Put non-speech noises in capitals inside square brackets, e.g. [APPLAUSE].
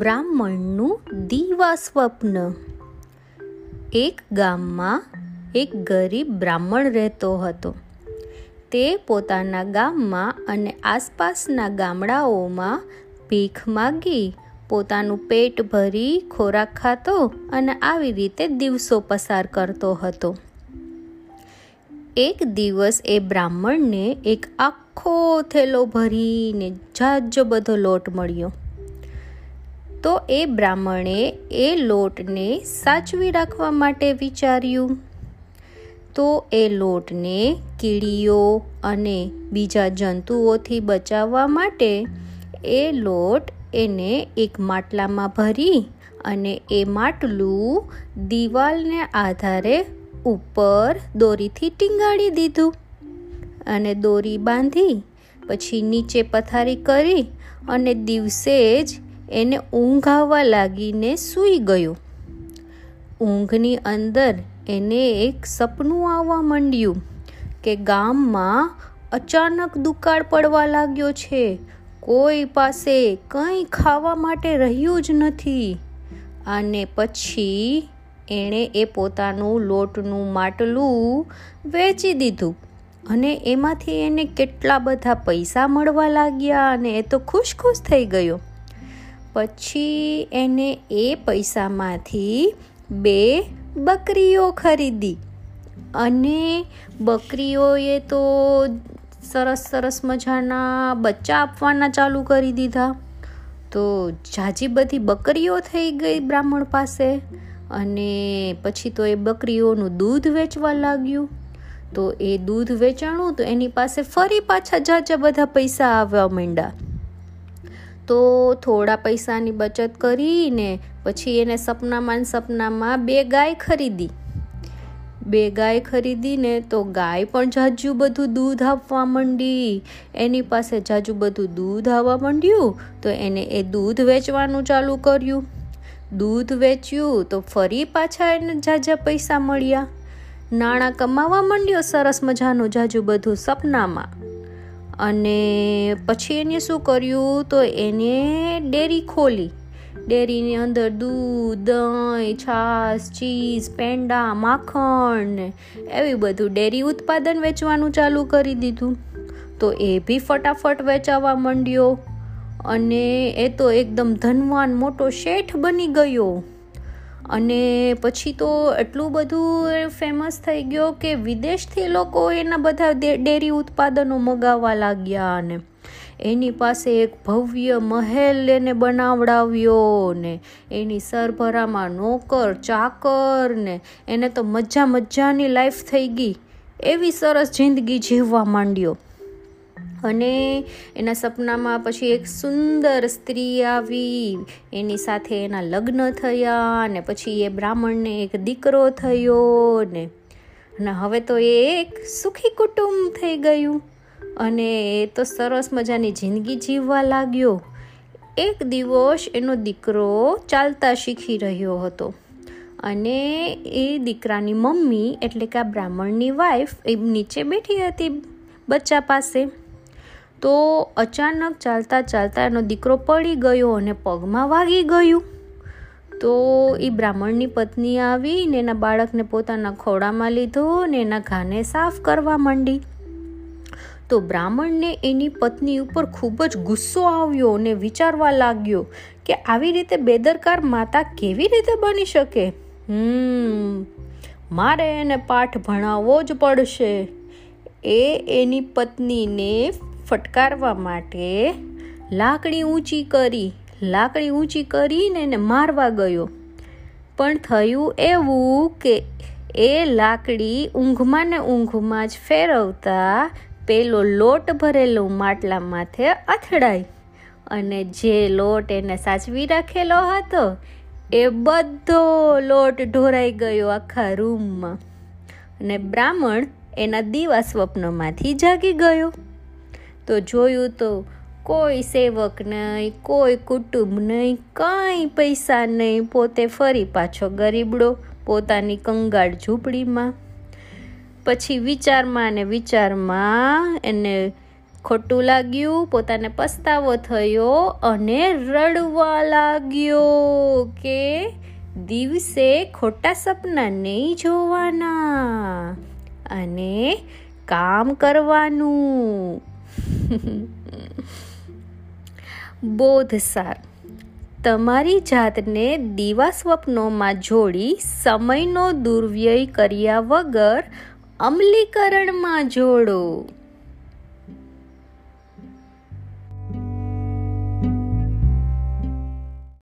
બ્રાહ્મણનું દીવા સ્વપ્ન. એક ગામમાં એક ગરીબ બ્રાહ્મણ રહેતો હતો. તે પોતાના ગામમાં અને આસપાસના ગામડાઓમાં ભીખ માગી, પોતાનું પેટ ભરી, ખોરાક ખાતો અને આવી રીતે દિવસો પસાર કરતો હતો. એક દિવસ એ બ્રાહ્મણને એક આખો થેલો ભરીને જાજો બધો લોટ મળ્યો. તો એ બ્રાહ્મણે એ લોટને સાચવી રાખવા માટે વિચાર્યું. તો એ લોટને કીડીઓ અને બીજા જંતુઓથી બચાવવા માટે એ લોટ એને એક માટલામાં ભરી અને એ માટલું દિવાલને આધારે ઉપર દોરીથી ટીંગાડી દીધું અને દોરી બાંધી, પછી નીચે પથારી કરી અને દિવસે જ એને ઊંઘ આવવા લાગીને સૂઈ ગયો. ઊંઘની અંદર એને એક સપનું આવવા માંડ્યું કે ગામમાં અચાનક દુકાળ પડવા લાગ્યો છે. કોઈ પાસે કંઈ ખાવા માટે રહ્યું જ નથી. અને પછી એણે એ પોતાનું લોટનું માટલું વેચી દીધું અને એમાંથી એને કેટલા બધા પૈસા મળવા લાગ્યા અને એ તો ખુશ ખુશ થઈ ગયો. પછી એને એ પૈસામાંથી બે બકરીઓ ખરીદી. અને બકરીઓએ તો સરસ સરસ મજાના બચ્ચા આપવાના ચાલુ કરી દીધા. તો જાજી બધી બકરીઓ થઈ ગઈ બ્રાહ્મણ પાસે અને પછી તો એ બકરીઓનું દૂધ વેચવા લાગ્યું. તો એ દૂધ વેચાણું તો એની પાસે ફરી પાછા જાજા બધા પૈસા આવવા માંડ્યા. તો થોડા પૈસાની બચત કરીને પછી એને સપનામાં સપનામાં બે ગાય ખરીદી. બે ગાય ખરીદીને તો ગાય પણ જાજુ બધું દૂધ આપવા માંડી. એની પાસે જાજુ બધું દૂધ આવવા માંડ્યું તો એને એ દૂધ વેચવાનું ચાલુ કર્યું. દૂધ વેચ્યું તો ફરી પાછા એને જાજા પૈસા મળ્યા. નાણાં કમાવા માંડ્યો સરસ મજાનું જાજુ બધું સપનામાં. અને પછી એને શું કર્યું તો એને ડેરી ખોલી. ડેરીની અંદર દૂધ, દહીં, છાશ, ચીઝ, પેંડા, માખણ, એવી બધું ડેરી ઉત્પાદન વેચવાનું ચાલુ કરી દીધું. તો એ બી ફટાફટ વેચાવા માંડ્યો અને એ તો એકદમ ધનવાન મોટો શેઠ બની ગયો. અને પછી તો એટલું બધું ફેમસ થઈ ગયો કે વિદેશથી લોકો એના બધા ડેરી ઉત્પાદનો મગાવવા લાગ્યા અને એની પાસે એક ભવ્ય મહેલ એને બનાવડાવ્યો ને એની સરભરામાં નોકર, ચાકર ને એને તો મજા મજાની લાઈફ થઈ ગઈ. એવી સરસ જિંદગી જીવવા માંડ્યો. અને એના સપનામાં પછી એક સુંદર સ્ત્રી આવી. એની સાથે એના લગ્ન થયા અને પછી એ બ્રાહ્મણને એક દીકરો થયો ને. અને હવે તો એ એક સુખી કુટુંબ થઈ ગયું. અને એ તો સરસ મજાની જિંદગી જીવવા લાગ્યો. એક દિવસ એનો દીકરો ચાલતા શીખી રહ્યો હતો. અને એ દીકરાની મમ્મી, એટલે કે આ બ્રાહ્મણની વાઈફ એ નીચે બેઠી હતી બચ્ચા પાસે. તો અચાનક ચાલતા ચાલતા એનો દીકરો પડી ગયો અને પગમાં વાગી ગયું. તો એ બ્રાહ્મણની પત્ની આવી ને એના બાળકને પોતાના ખોડામાં લીધો ને એના ઘાને સાફ કરવા માંડી. તો બ્રાહ્મણને એની પત્ની ઉપર ખૂબ જ ગુસ્સો આવ્યો અને વિચારવા લાગ્યો કે આવી રીતે બેદરકાર માતા કેવી રીતે બની શકે? હમ, મારે એને પાઠ ભણાવવો જ પડશે. એ એની પત્નીને ફટકારવા માટે લાકડી ઊંચી કરી, લાકડી ઊંચી કરીને એને મારવા ગયો. પણ થયું એવું કે એ લાકડી ઊંઘમાં ને ઊંઘમાં જ ફેરવતા પેલો લોટ ભરેલો માટલા માથે અથડાઈ અને જે લોટ એને સાચવી રાખેલો હતો, એ બધો લોટ ઢોરાઈ ગયો આખા રૂમમાં અને બ્રાહ્મણ એના દીવા સ્વપ્નમાંથી જાગી ગયો. તો જોયું તો કોઈ સેવક નહીં, કોઈ કુટુંબ નહીં, કાંઈ પૈસા નહીં, પોતે ફરી પાછો ગરીબડો, પોતાની કંગાળ ઝૂંપડીમાં. પછી વિચારમાં ને વિચારમાં એને ખોટું લાગ્યું, પોતાને પસ્તાવો થયો અને રડવા લાગ્યો કે દિવસે ખોટા સપના નહીં જોવાના અને કામ કરવાનું. [LAUGHS] બોધસાર. તમારી જાતને દીવા સ્વપ્નોમાં જોડી સમયનો દુર્વ્યય કર્યા વગર અમલીકરણમાં જોડો.